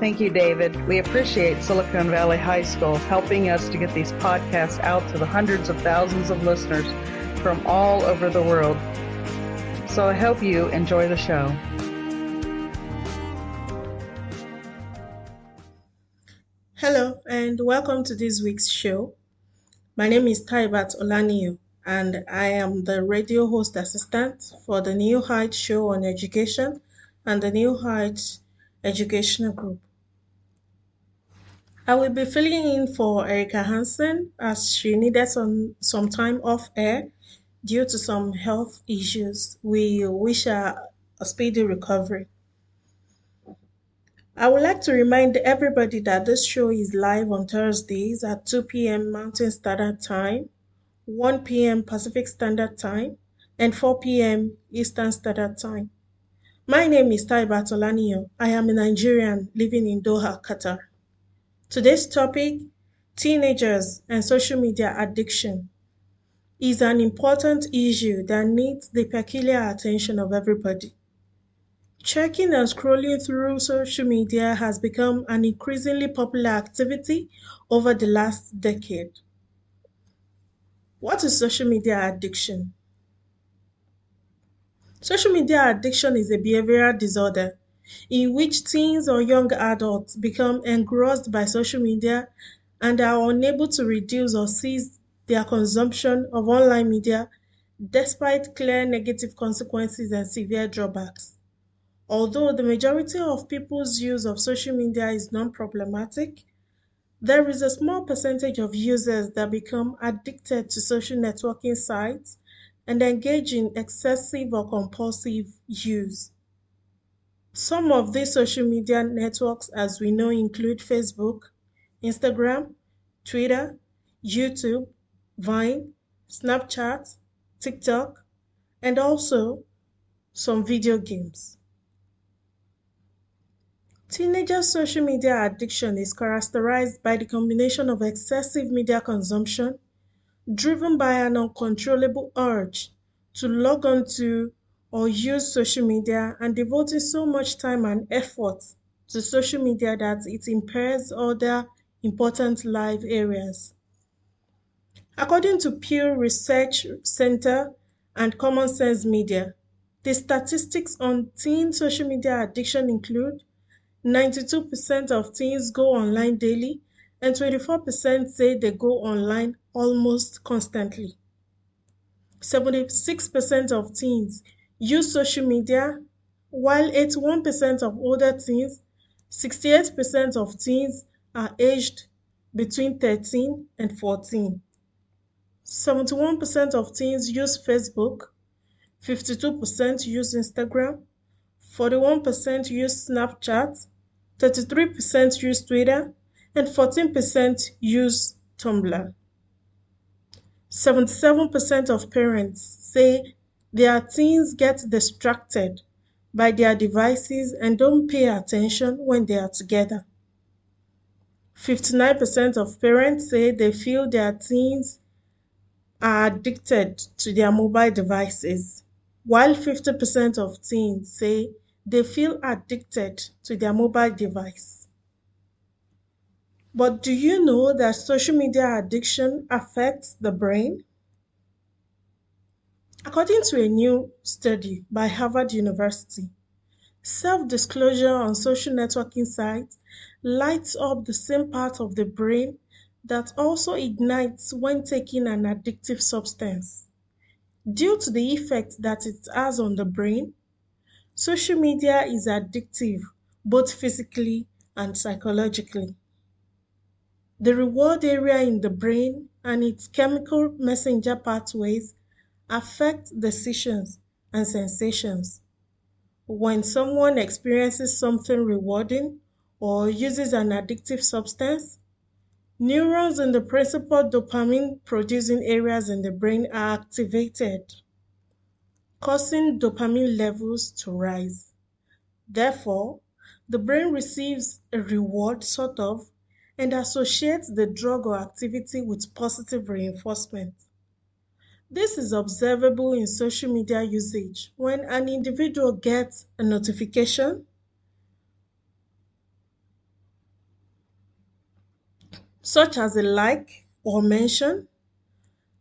Thank you, David. We appreciate Silicon Valley High School helping us to get these podcasts out to the hundreds of thousands of listeners from all over the world. So I hope you enjoy the show. Hello, and welcome to this week's show. My name is Taibat Olaniyan, and I am the radio host assistant for the New Heights Show on Education and the New Heights Educational Group. I will be filling in for Erika Hanson as she needed some, some time off air due to some health issues. We wish her a speedy recovery. I would like to remind everybody that this show is live on Thursdays at 2 p.m. Mountain Standard Time, 1 p.m. Pacific Standard Time, and 4 p.m. Eastern Standard Time. My name is Taibat Olaniyan. I am a Nigerian living in Doha, Qatar. Today's topic, teenagers and social media addiction, is an important issue that needs the peculiar attention of everybody. Checking and scrolling through social media has become an increasingly popular activity over the last decade. What is social media addiction? Social media addiction is a behavioral disorder in which teens or young adults become engrossed by social media and are unable to reduce or cease their consumption of online media despite clear negative consequences and severe drawbacks. Although the majority of people's use of social media is non problematic, there is a small percentage of users that become addicted to social networking sites and engage in excessive or compulsive use. Some of these social media networks, as we know, include Facebook, Instagram, Twitter, YouTube, Vine, Snapchat, TikTok, and also some video games. Teenager social media addiction is characterized by the combination of excessive media consumption, driven by an uncontrollable urge to log on to or use social media and devoting so much time and effort to social media that it impairs other important life areas. According to Pew Research Center and Common Sense Media, the statistics on teen social media addiction include 92% of teens go online daily, and 24% say they go online almost constantly. 76% of teens use social media, while 81% of older teens, 68% of teens are aged between 13 and 14. 71% of teens use Facebook, 52% use Instagram, 41% use Snapchat, 33% use Twitter, and 14% use Tumblr. 77% of parents say their teens get distracted by their devices and don't pay attention when they are together. 59% of parents say they feel their teens are addicted to their mobile devices, while 50% of teens say they feel addicted to their mobile device. But do you know that social media addiction affects the brain? According to a new study by Harvard University, Self disclosure on social networking sites lights up the same part of the brain that also ignites when taking an addictive substance. Due to the effect that it has on the brain, social media is addictive both physically and psychologically. The reward area in the brain and its chemical messenger pathways affect decisions and sensations. When someone experiences something rewarding or uses an addictive substance, neurons in the principal dopamine producing areas in the brain are activated, causing dopamine levels to rise. Therefore, the brain receives a reward, sort of, and associates the drug or activity with positive reinforcement. This is observable in social media usage when an individual gets a notification such as a like or mention.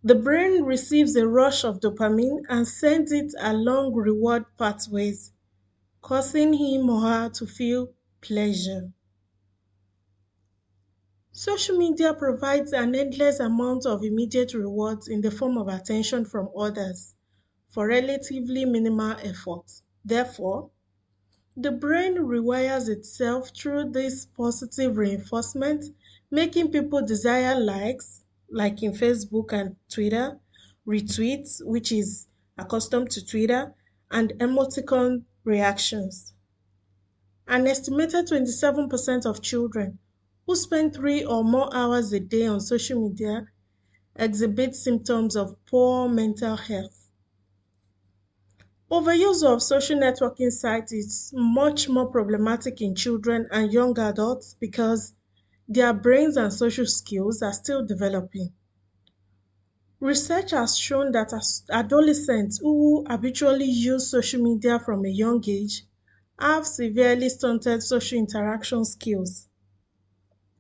The brain receives a rush of dopamine and sends it along reward pathways, causing him or her to feel pleasure. Social media provides an endless amount of immediate rewards in the form of attention from others for relatively minimal effort. Therefore, the brain rewires itself through this positive reinforcement, making people desire likes, like in Facebook and Twitter, retweets, which is accustomed to Twitter, and emoticon reactions. An estimated 27% of children who spend three or more hours a day on social media exhibit symptoms of poor mental health. Overuse of social networking sites is much more problematic in children and young adults because their brains and social skills are still developing. Research has shown that adolescents who habitually use social media from a young age have severely stunted social interaction skills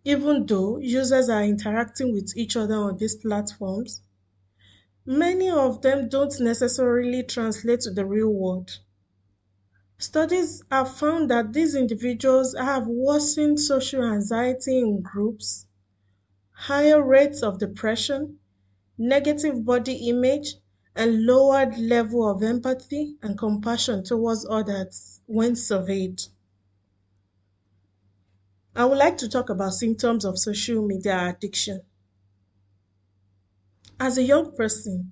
even though users are interacting with each other on these platforms, many of them don't necessarily translate to the real world. Studies have found that these individuals have worsened social anxiety in groups, higher rates of depression, negative body image, and lowered level of empathy and compassion towards others when surveyed. I would like to talk about symptoms of social media addiction. As a young person,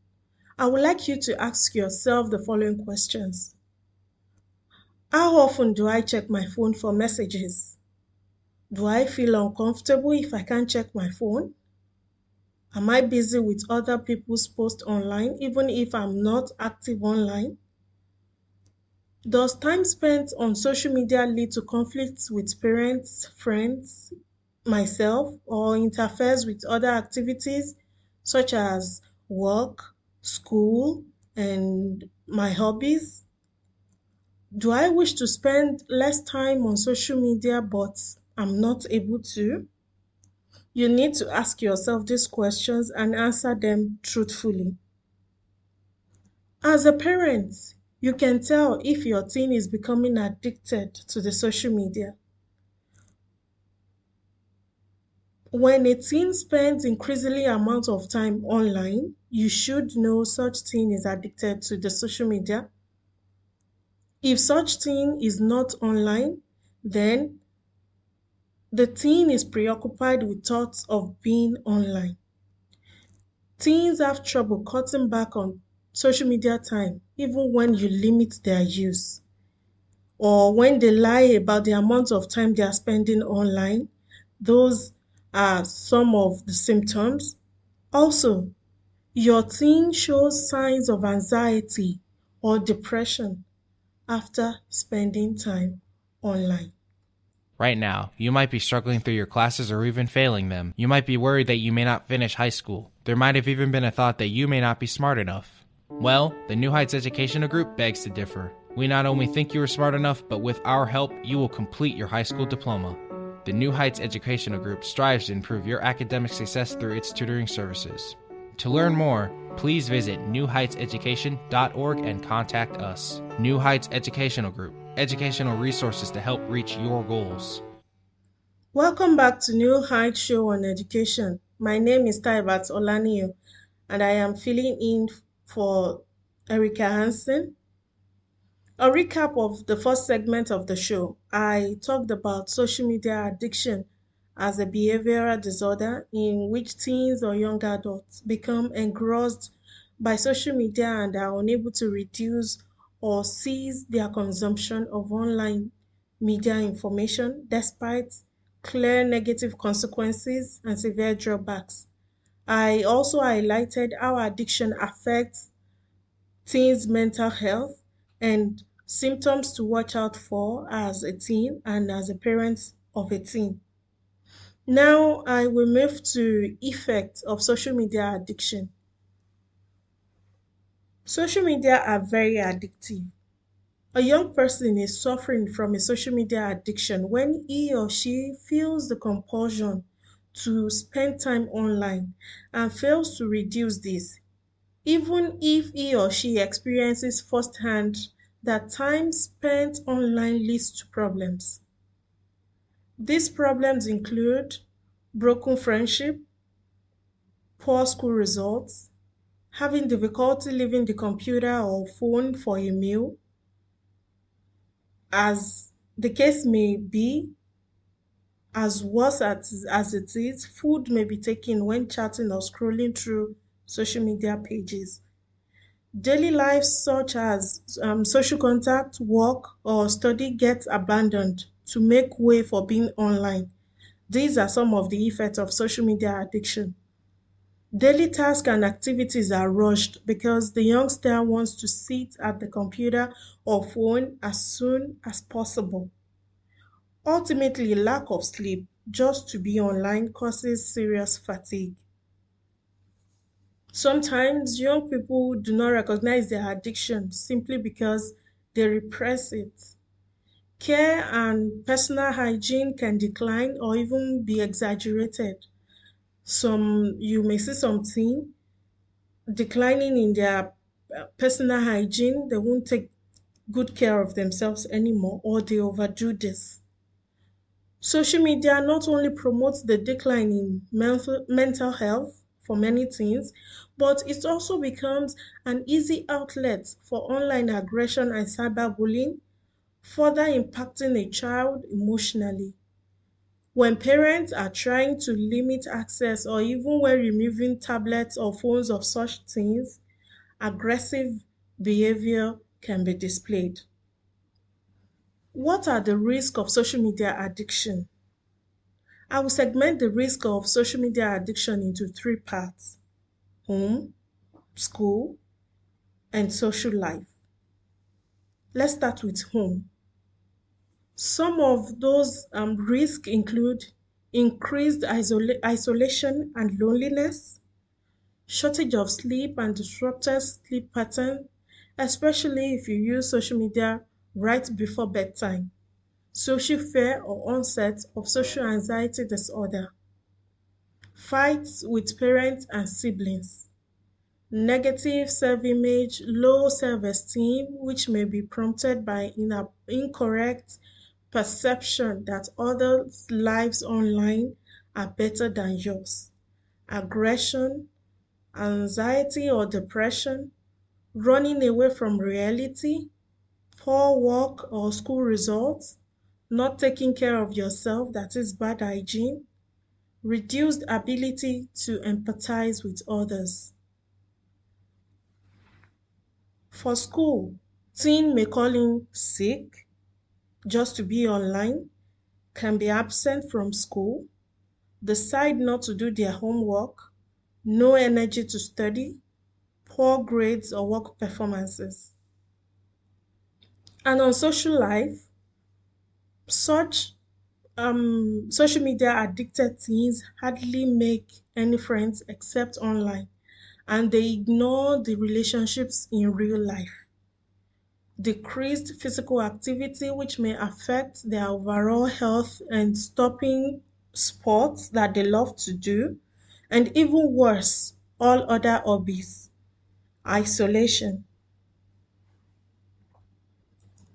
I would like you to ask yourself the following questions How often do I check my phone for messages? Do I feel uncomfortable if I can't check my phone? Am I busy with other people's posts online even if I'm not active online? Does time spent on social media lead to conflicts with parents, friends, myself, or interferes with other activities such as work, school, and my hobbies? Do I wish to spend less time on social media but I'm not able to? You need to ask yourself these questions and answer them truthfully. As a parent, you can tell if your teen is becoming addicted to the social media. When a teen spends increasingly amount of time online, you should know such teen is addicted to the social media. If such teen is not online, then the teen is preoccupied with thoughts of being online. Teens have trouble cutting back on social media time even when you limit their use or when they lie about the amount of time they are spending online. Those are some of the symptoms. Also, your teen shows signs of anxiety or depression after spending time online. Right now, you might be struggling through your classes or even failing them. You might be worried that you may not finish high school. There might have even been a thought that you may not be smart enough. Well, the New Heights Educational Group begs to differ. We not only think you are smart enough, but with our help, you will complete your high school diploma. The New Heights Educational Group strives to improve your academic success through its tutoring services. To learn more, please visit newheightseducation.org and contact us. New Heights Educational Group, educational resources to help reach your goals. Welcome back to New Heights Show on Education. My name is Taibat Olaniyan, and I am filling in for Erika Hanson. A recap of the first segment of the show. I talked about social media addiction as a behavioral disorder in which teens or young adults become engrossed by social media and are unable to reduce or cease their consumption of online media information despite clear negative consequences and severe drawbacks. I also highlighted how addiction affects teens' mental health and symptoms to watch out for as a teen and as a parent of a teen. Now I will move to effects of social media addiction. Social media are very addictive. A young person is suffering from a social media addiction when he or she feels the compulsion to spend time online and fails to reduce this, even if he or she experiences firsthand that time spent online leads to problems. These problems include broken friendship, poor school results, having difficulty leaving the computer or phone for a meal. As the case may be, as worse as, as it is, food may be taken when chatting or scrolling through social media pages. Daily life, such as um, social contact, work, or study, gets abandoned to make way for being online. These are some of the effects of social media addiction. Daily tasks and activities are rushed because the youngster wants to sit at the computer or phone as soon as possible. Ultimately, lack of sleep just to be online causes serious fatigue. Sometimes young people do not recognize their addiction simply because they repress it. Care and personal hygiene can decline or even be exaggerated some you may see something declining in their uh, personal hygiene they won't take good care of themselves anymore or they overdo this social media not only promotes the decline in mental, health for many teens but it also becomes an easy outlet for online aggression and cyberbullying further impacting a child emotionally when parents are trying to limit access or even when removing tablets or phones of such teens, aggressive behavior can be displayed. What are the risks of social media addiction? I will segment the risk of social media addiction into three parts home, school, and social life. Let's start with home. Some of those um, risks include increased isola- isolation and loneliness, shortage of sleep and disrupted sleep pattern, especially if you use social media right before bedtime, social fear or onset of social anxiety disorder, fights with parents and siblings, negative self-image, low self-esteem, which may be prompted by incorrect perception that others' lives online are better than yours, aggression, anxiety or depression, running away from reality, poor work or school results, not taking care of yourself, that is bad hygiene, reduced ability to empathize with others. For school, teen may call in sick, just to be online, can be absent from school, decide not to do their homework, no energy to study, poor grades or work performances. And on social life, such um, social media addicted teens hardly make any friends except online, and they ignore the relationships in real life decreased physical activity, which may affect their overall health and stopping sports that they love to do, and even worse, all other hobbies. Isolation.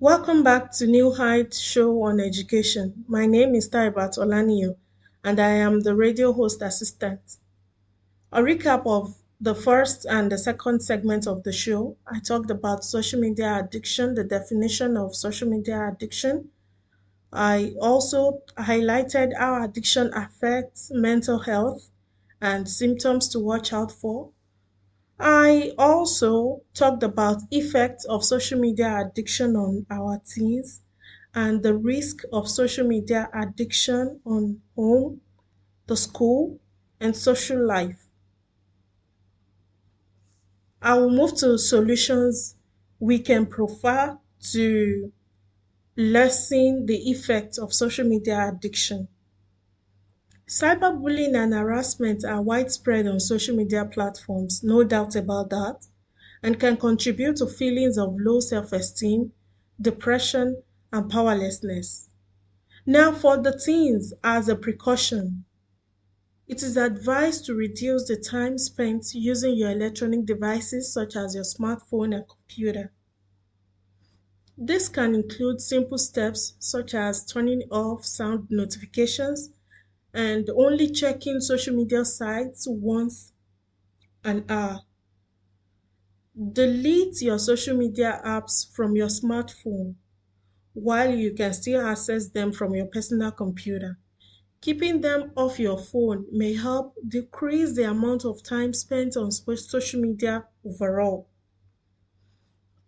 Welcome back to New Heights Show on Education. My name is Taibat Olaniyan, and I am the radio host assistant. A recap of the first and the second segment of the show, I talked about social media addiction, the definition of social media addiction. I also highlighted how addiction affects mental health and symptoms to watch out for. I also talked about effects of social media addiction on our teens and the risk of social media addiction on home, the school, and social life. I will move to solutions we can provide to lessen the effects of social media addiction. Cyberbullying and harassment are widespread on social media platforms, no doubt about that, and can contribute to feelings of low self esteem, depression, and powerlessness. Now, for the teens, as a precaution, it is advised to reduce the time spent using your electronic devices such as your smartphone and computer. This can include simple steps such as turning off sound notifications and only checking social media sites once an hour. Delete your social media apps from your smartphone while you can still access them from your personal computer. Keeping them off your phone may help decrease the amount of time spent on social media overall.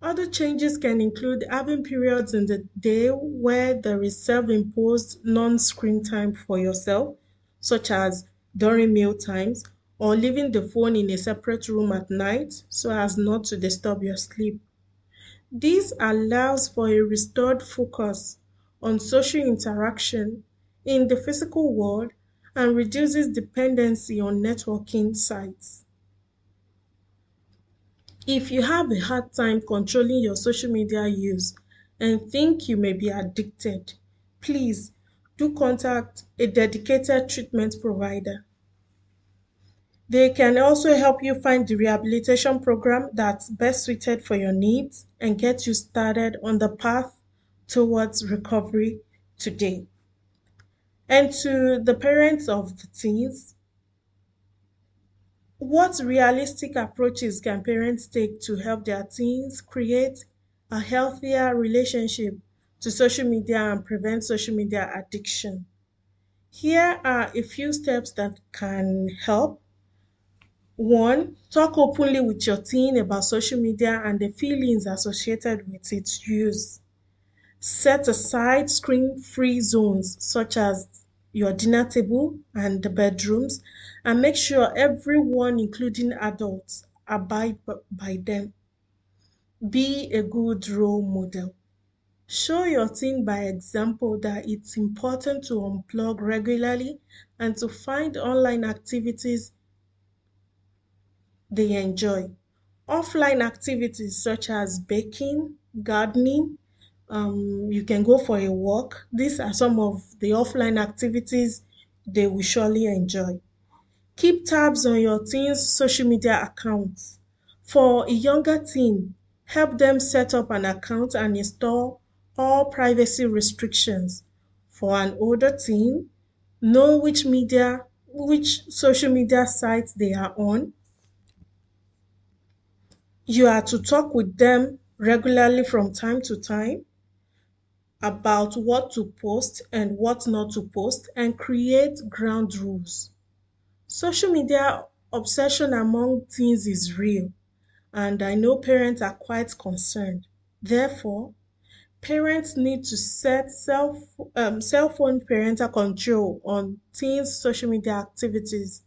Other changes can include having periods in the day where there is self imposed non screen time for yourself, such as during meal times, or leaving the phone in a separate room at night so as not to disturb your sleep. This allows for a restored focus on social interaction in the physical world and reduces dependency on networking sites. If you have a hard time controlling your social media use and think you may be addicted, please do contact a dedicated treatment provider. They can also help you find the rehabilitation program that's best suited for your needs and get you started on the path towards recovery today. And to the parents of the teens, what realistic approaches can parents take to help their teens create a healthier relationship to social media and prevent social media addiction? Here are a few steps that can help. One, talk openly with your teen about social media and the feelings associated with its use. Set aside screen free zones such as your dinner table and the bedrooms and make sure everyone, including adults, abide by them. Be a good role model. Show your teen by example that it's important to unplug regularly and to find online activities they enjoy. Offline activities such as baking, gardening, um, you can go for a walk. These are some of the offline activities they will surely enjoy. Keep tabs on your teen's social media accounts. For a younger teen, help them set up an account and install all privacy restrictions. For an older teen, know which media, which social media sites they are on. You are to talk with them regularly from time to time about what to post and what not to post and create ground rules. Social media obsession among teens is real, and I know parents are quite concerned. Therefore, parents need to set self um, cell phone parental control on teens' social media activities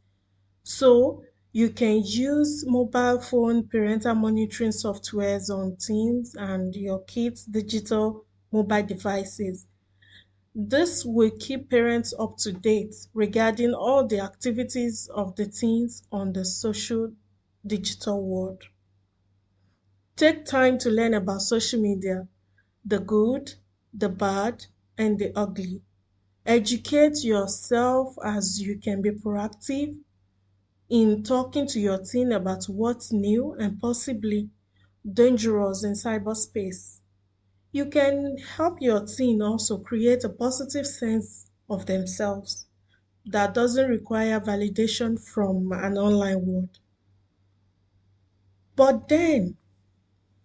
so you can use mobile phone parental monitoring softwares on teens and your kids' digital mobile devices. This will keep parents up to date regarding all the activities of the teens on the social digital world. Take time to learn about social media, the good, the bad, and the ugly. Educate yourself as you can be proactive in talking to your teen about what's new and possibly dangerous in cyberspace. You can help your teen also create a positive sense of themselves that doesn't require validation from an online world. But then,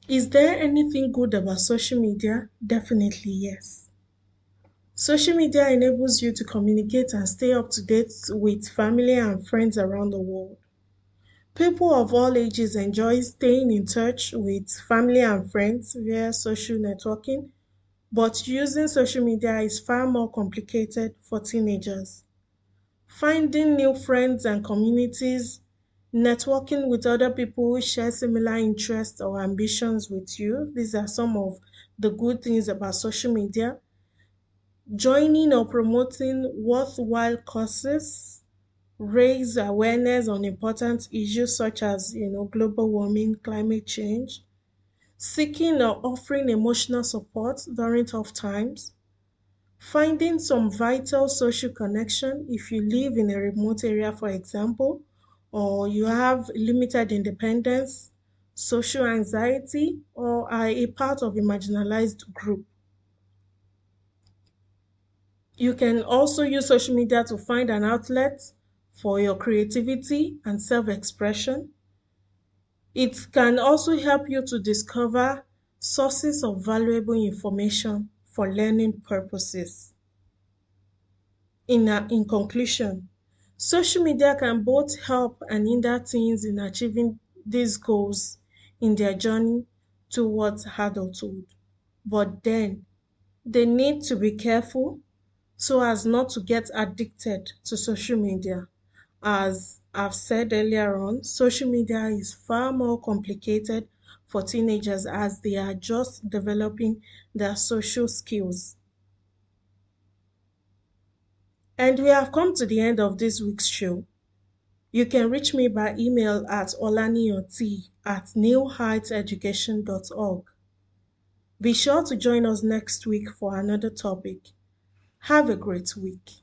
is there anything good about social media? Definitely yes. Social media enables you to communicate and stay up to date with family and friends around the world. People of all ages enjoy staying in touch with family and friends via social networking, but using social media is far more complicated for teenagers. Finding new friends and communities, networking with other people who share similar interests or ambitions with you, these are some of the good things about social media. Joining or promoting worthwhile causes raise awareness on important issues such as you know global warming, climate change, seeking or offering emotional support during tough times, finding some vital social connection if you live in a remote area, for example, or you have limited independence, social anxiety, or are a part of a marginalized group. You can also use social media to find an outlet for your creativity and self expression. It can also help you to discover sources of valuable information for learning purposes. In, a, in conclusion, social media can both help and hinder teens in achieving these goals in their journey towards adulthood. But then they need to be careful so as not to get addicted to social media as I've said earlier on, social media is far more complicated for teenagers as they are just developing their social skills. And we have come to the end of this week's show. You can reach me by email at olaniot at newheightseducation.org. Be sure to join us next week for another topic. Have a great week.